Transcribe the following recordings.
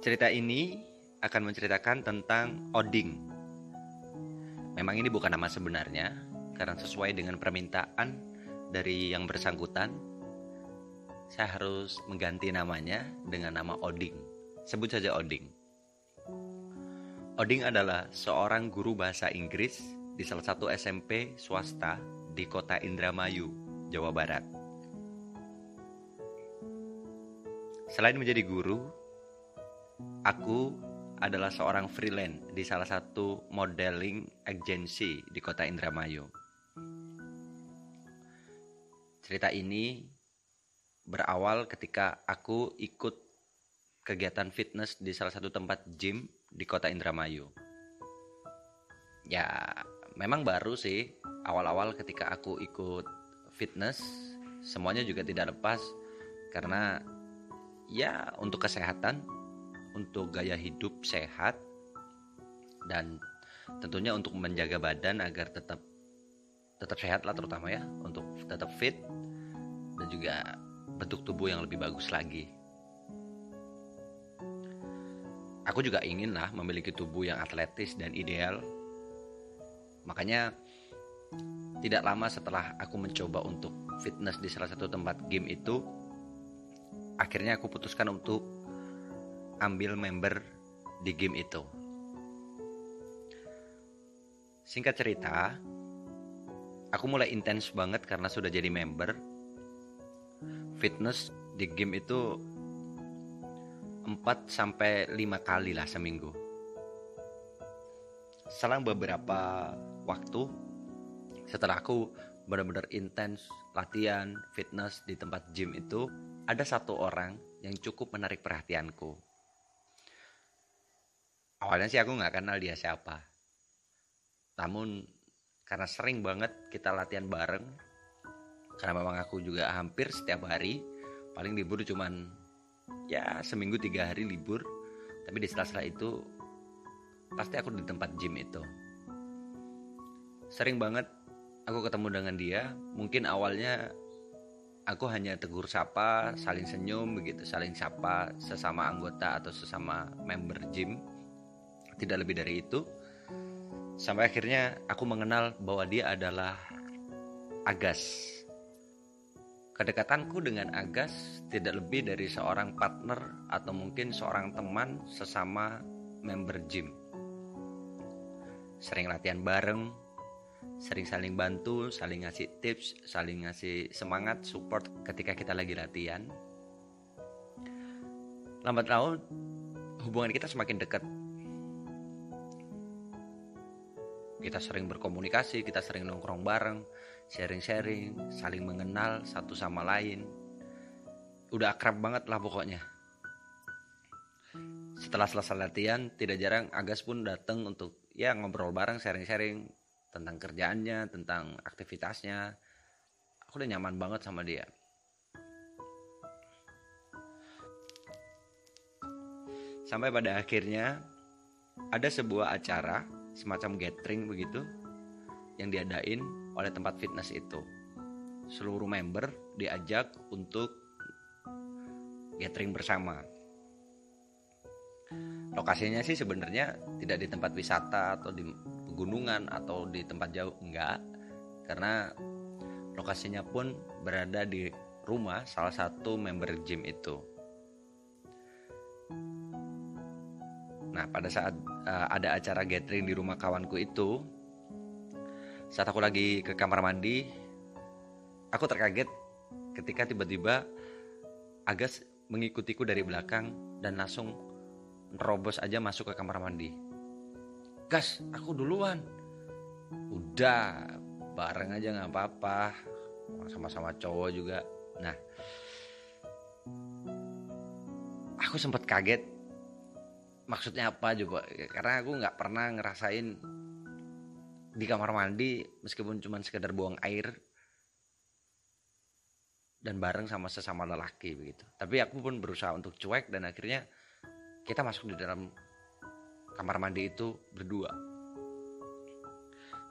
Cerita ini akan menceritakan tentang Oding. Memang ini bukan nama sebenarnya, karena sesuai dengan permintaan dari yang bersangkutan, saya harus mengganti namanya dengan nama Oding. Sebut saja Oding. Oding adalah seorang guru bahasa Inggris di salah satu SMP swasta di kota Indramayu, Jawa Barat. Selain menjadi guru, Aku adalah seorang freelance di salah satu modeling agency di kota Indramayu. Cerita ini berawal ketika aku ikut kegiatan fitness di salah satu tempat gym di kota Indramayu. Ya, memang baru sih awal-awal ketika aku ikut fitness, semuanya juga tidak lepas karena ya untuk kesehatan untuk gaya hidup sehat dan tentunya untuk menjaga badan agar tetap tetap sehat lah terutama ya untuk tetap fit dan juga bentuk tubuh yang lebih bagus lagi. Aku juga ingin lah memiliki tubuh yang atletis dan ideal. Makanya tidak lama setelah aku mencoba untuk fitness di salah satu tempat game itu, akhirnya aku putuskan untuk ambil member di game itu. Singkat cerita, aku mulai intens banget karena sudah jadi member. Fitness di game itu 4 sampai 5 kali lah seminggu. Selang beberapa waktu setelah aku benar-benar intens latihan fitness di tempat gym itu, ada satu orang yang cukup menarik perhatianku awalnya sih aku nggak kenal dia siapa. Namun karena sering banget kita latihan bareng karena memang aku juga hampir setiap hari paling libur cuman ya seminggu tiga hari libur. Tapi di sela-sela itu pasti aku di tempat gym itu. Sering banget aku ketemu dengan dia. Mungkin awalnya aku hanya tegur sapa saling senyum begitu saling sapa sesama anggota atau sesama member gym tidak lebih dari itu sampai akhirnya aku mengenal bahwa dia adalah Agas. Kedekatanku dengan Agas tidak lebih dari seorang partner atau mungkin seorang teman sesama member gym. Sering latihan bareng sering saling bantu, saling ngasih tips, saling ngasih semangat, support ketika kita lagi latihan. Lambat laun hubungan kita semakin dekat kita sering berkomunikasi, kita sering nongkrong bareng, sharing-sharing, saling mengenal satu sama lain. Udah akrab banget lah pokoknya. Setelah selesai latihan, tidak jarang Agas pun datang untuk ya ngobrol bareng, sharing-sharing tentang kerjaannya, tentang aktivitasnya. Aku udah nyaman banget sama dia. Sampai pada akhirnya ada sebuah acara semacam gathering begitu yang diadain oleh tempat fitness itu. Seluruh member diajak untuk gathering bersama. Lokasinya sih sebenarnya tidak di tempat wisata atau di pegunungan atau di tempat jauh enggak karena lokasinya pun berada di rumah salah satu member gym itu. Nah, pada saat uh, ada acara gathering di rumah kawanku itu, saat aku lagi ke kamar mandi, aku terkaget ketika tiba-tiba Agas mengikutiku dari belakang dan langsung nerobos aja masuk ke kamar mandi. Gas, aku duluan. Udah, bareng aja nggak apa-apa. Sama-sama cowok juga. Nah, aku sempat kaget maksudnya apa coba karena aku nggak pernah ngerasain di kamar mandi meskipun cuma sekedar buang air dan bareng sama sesama lelaki begitu. Tapi aku pun berusaha untuk cuek dan akhirnya kita masuk di dalam kamar mandi itu berdua.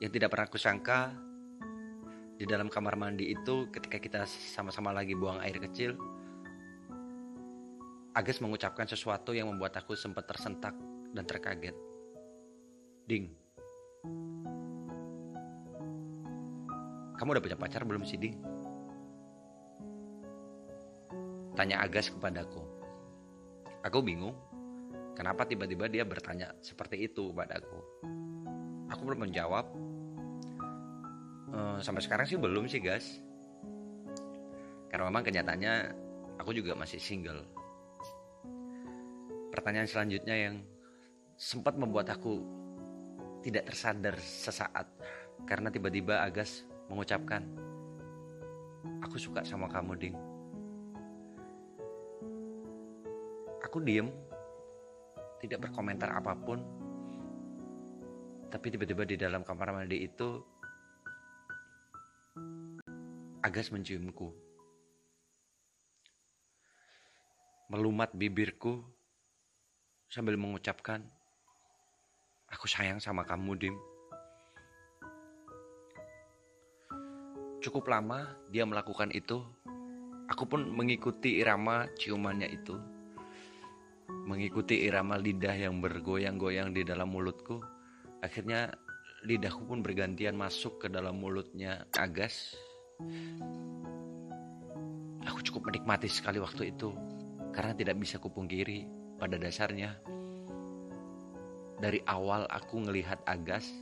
Yang tidak pernah aku sangka di dalam kamar mandi itu ketika kita sama-sama lagi buang air kecil Agus mengucapkan sesuatu yang membuat aku sempat tersentak dan terkaget. Ding, kamu udah punya pacar belum sih, Ding? Tanya Agas kepadaku. Aku bingung, kenapa tiba-tiba dia bertanya seperti itu kepadaku. Aku belum menjawab. E, sampai sekarang sih belum sih, guys. Karena memang kenyataannya aku juga masih single pertanyaan selanjutnya yang sempat membuat aku tidak tersadar sesaat. Karena tiba-tiba Agas mengucapkan aku suka sama kamu ding. Aku diem tidak berkomentar apa pun. Tapi tiba-tiba di dalam kamar mandi itu Agas menciumku. Melumat bibirku sambil mengucapkan, Aku sayang sama kamu, Dim. Cukup lama dia melakukan itu. Aku pun mengikuti irama ciumannya itu. Mengikuti irama lidah yang bergoyang-goyang di dalam mulutku. Akhirnya lidahku pun bergantian masuk ke dalam mulutnya Agas. Aku cukup menikmati sekali waktu itu karena tidak bisa kupungkiri pada dasarnya dari awal aku ngelihat Agas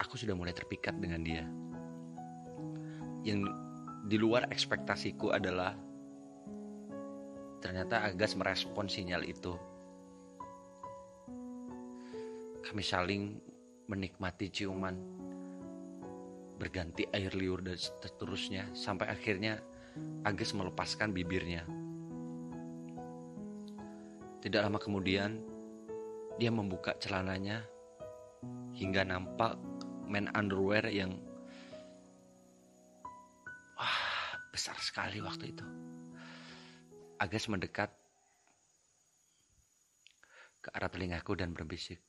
aku sudah mulai terpikat dengan dia. Yang di luar ekspektasiku adalah ternyata Agas merespon sinyal itu. Kami saling menikmati ciuman berganti air liur dan seterusnya sampai akhirnya Agas melepaskan bibirnya tidak lama kemudian, dia membuka celananya hingga nampak men underwear yang wah, besar sekali waktu itu. Agas mendekat ke arah telingaku dan berbisik.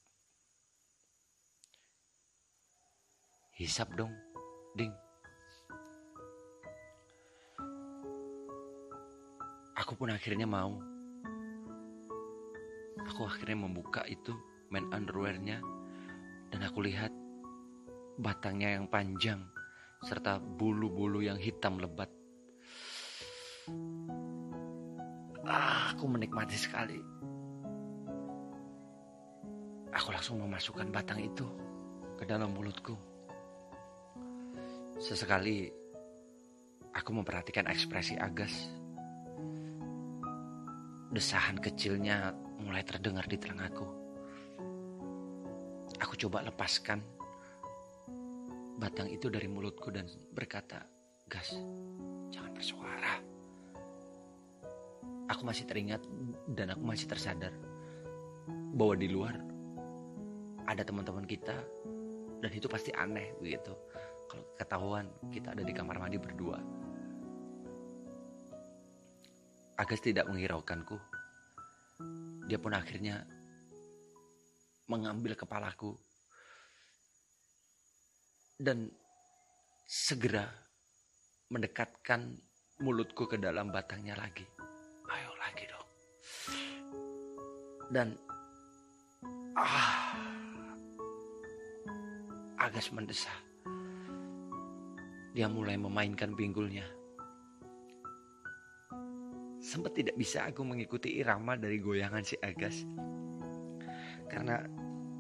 Hisap dong, ding. Aku pun akhirnya mau aku akhirnya membuka itu main underwearnya dan aku lihat batangnya yang panjang serta bulu-bulu yang hitam lebat. Ah, aku menikmati sekali. Aku langsung memasukkan batang itu ke dalam mulutku. Sesekali aku memperhatikan ekspresi Agas. Desahan kecilnya mulai terdengar di telingaku. Aku coba lepaskan batang itu dari mulutku dan berkata, Gas, jangan bersuara. Aku masih teringat dan aku masih tersadar bahwa di luar ada teman-teman kita dan itu pasti aneh begitu. Kalau ketahuan kita ada di kamar mandi berdua. Agas tidak menghiraukanku dia pun akhirnya mengambil kepalaku dan segera mendekatkan mulutku ke dalam batangnya lagi. Ayo lagi dong. Dan ah Agas mendesah. Dia mulai memainkan pinggulnya. Sempat tidak bisa aku mengikuti irama dari goyangan si Agas. Karena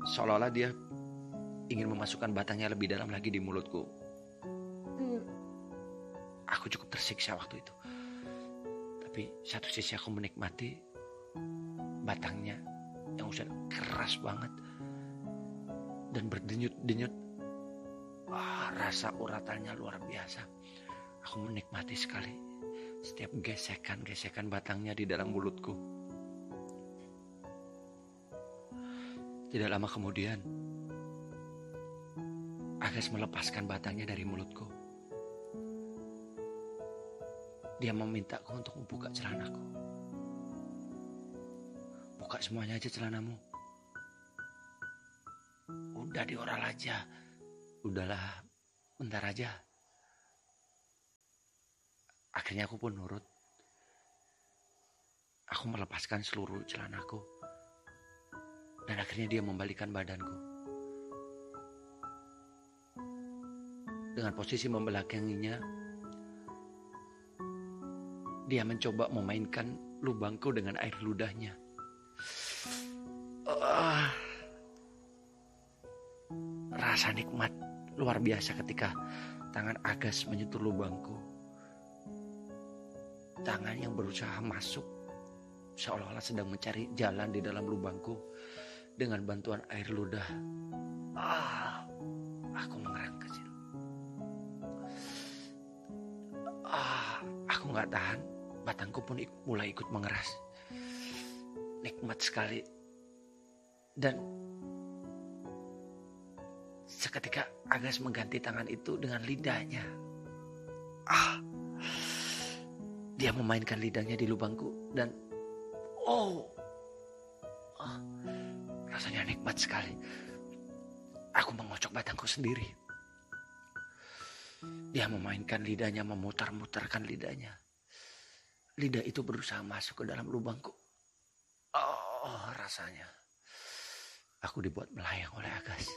seolah-olah dia ingin memasukkan batangnya lebih dalam lagi di mulutku. Aku cukup tersiksa waktu itu. Tapi satu sisi aku menikmati batangnya yang udah keras banget dan berdenyut-denyut. Wah, rasa uratannya luar biasa. Aku menikmati sekali setiap gesekan-gesekan batangnya di dalam mulutku. Tidak lama kemudian, Agas melepaskan batangnya dari mulutku. Dia memintaku untuk membuka celanaku. Buka semuanya aja celanamu. Udah dioral aja. Udahlah, bentar aja. Akhirnya aku pun nurut. Aku melepaskan seluruh celanaku. Dan akhirnya dia membalikan badanku. Dengan posisi membelakanginya, dia mencoba memainkan lubangku dengan air ludahnya. Uh, rasa nikmat luar biasa ketika tangan Agas menyentuh lubangku. Tangan yang berusaha masuk seolah-olah sedang mencari jalan di dalam lubangku dengan bantuan air ludah. Ah, aku mengerang kecil. Ah, aku nggak tahan. Batangku pun mulai ikut mengeras. Nikmat sekali. Dan seketika Agas mengganti tangan itu dengan lidahnya. Ah, dia memainkan lidahnya di lubangku dan Oh, oh rasanya nikmat sekali. Aku mengocok batangku sendiri. Dia memainkan lidahnya, memutar-mutarkan lidahnya. Lidah itu berusaha masuk ke dalam lubangku. Oh, rasanya. Aku dibuat melayang oleh Agas.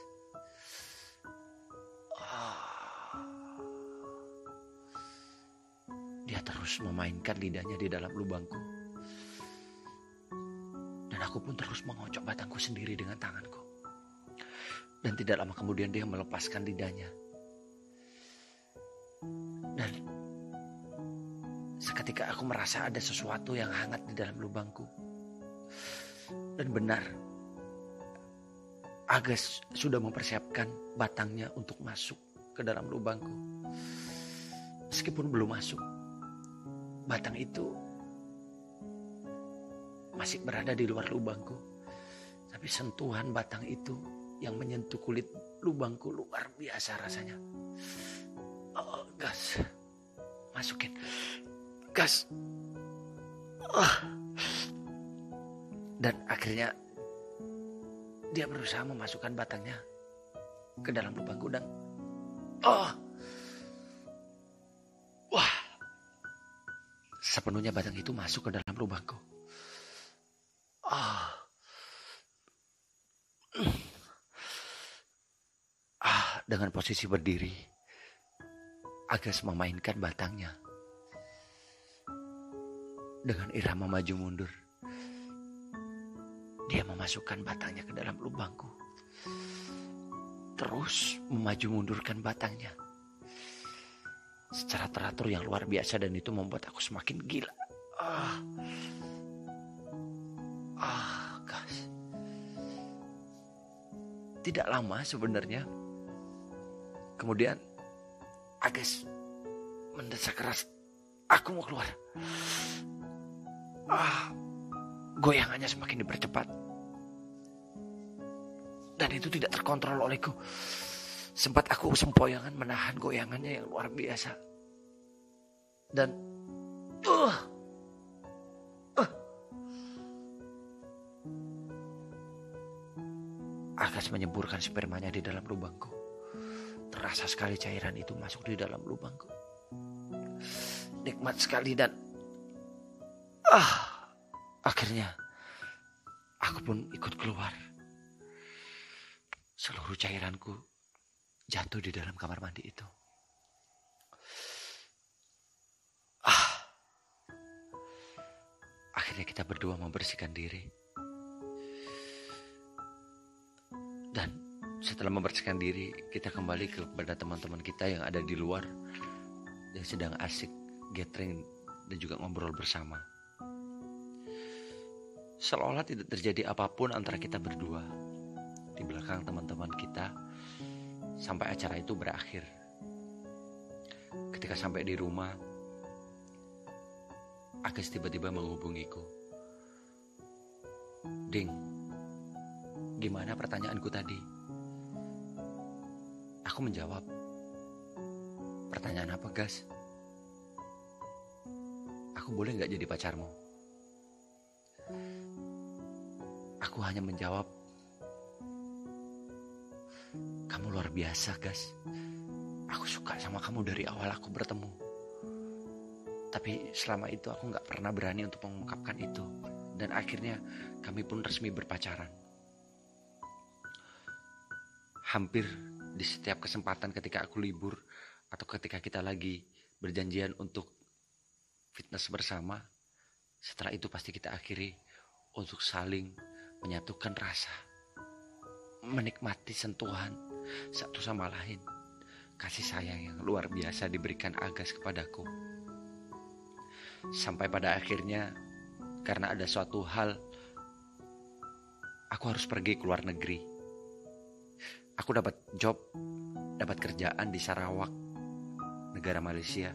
Terus memainkan lidahnya di dalam lubangku. Aku pun terus mengocok batangku sendiri dengan tanganku. Dan tidak lama kemudian dia melepaskan lidahnya. Dan seketika aku merasa ada sesuatu yang hangat di dalam lubangku. Dan benar, Agas sudah mempersiapkan batangnya untuk masuk ke dalam lubangku. Meskipun belum masuk, batang itu masih berada di luar lubangku. Tapi sentuhan batang itu yang menyentuh kulit lubangku luar biasa rasanya. Oh, gas. Masukin. Gas. Oh. Dan akhirnya dia berusaha memasukkan batangnya ke dalam lubangku dan oh sepenuhnya batang itu masuk ke dalam lubangku Ah. Ah, dengan posisi berdiri, Agas memainkan batangnya. Dengan irama maju mundur, dia memasukkan batangnya ke dalam lubangku. Terus memaju mundurkan batangnya. Secara teratur yang luar biasa dan itu membuat aku semakin gila. Ah. Ah. Tidak lama sebenarnya. Kemudian Agas mendesak keras. Aku mau keluar. Ah, goyangannya semakin dipercepat. Dan itu tidak terkontrol olehku. Sempat aku sempoyangan menahan goyangannya yang luar biasa. Dan uh, Agas menyemburkan spermanya di dalam lubangku. Terasa sekali cairan itu masuk di dalam lubangku. Nikmat sekali dan ah akhirnya aku pun ikut keluar. Seluruh cairanku jatuh di dalam kamar mandi itu. Akhirnya kita berdua membersihkan diri. Dan setelah membersihkan diri, kita kembali kepada teman-teman kita yang ada di luar yang sedang asik gathering dan juga ngobrol bersama. Seolah tidak terjadi apa pun antara kita berdua di belakang teman-teman kita sampai acara itu berakhir. Ketika sampai di rumah, Agus tiba-tiba menghubungiku. Ding, Gimana pertanyaanku tadi? Aku menjawab. Pertanyaan apa, Gas? Aku boleh nggak jadi pacarmu? Aku hanya menjawab, kamu luar biasa, Gas. Aku suka sama kamu dari awal aku bertemu. Tapi selama itu aku nggak pernah berani untuk mengungkapkan itu. Dan akhirnya kami pun resmi berpacaran. Hampir di setiap kesempatan ketika aku libur atau ketika kita lagi berjanjian untuk fitness bersama, setelah itu pasti kita akhiri untuk saling menyatukan rasa, menikmati sentuhan satu sama lain. Kasih sayang yang luar biasa diberikan Agas kepadaku. Sampai pada akhirnya, karena ada suatu hal, aku harus pergi ke luar negeri. Aku dapat job, dapat kerjaan di Sarawak, negara Malaysia.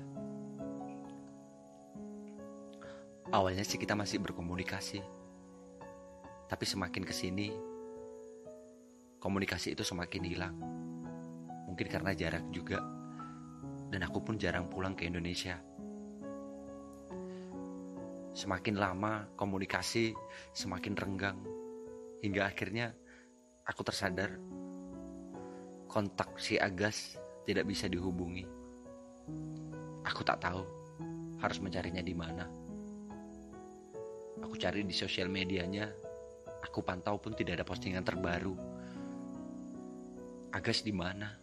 Awalnya sih kita masih berkomunikasi, tapi semakin ke sini, komunikasi itu semakin hilang. Mungkin karena jarak juga, dan aku pun jarang pulang ke Indonesia. Semakin lama komunikasi, semakin renggang, hingga akhirnya aku tersadar kontak si Agas tidak bisa dihubungi. Aku tak tahu harus mencarinya di mana. Aku cari di sosial medianya, aku pantau pun tidak ada postingan terbaru. Agas di mana?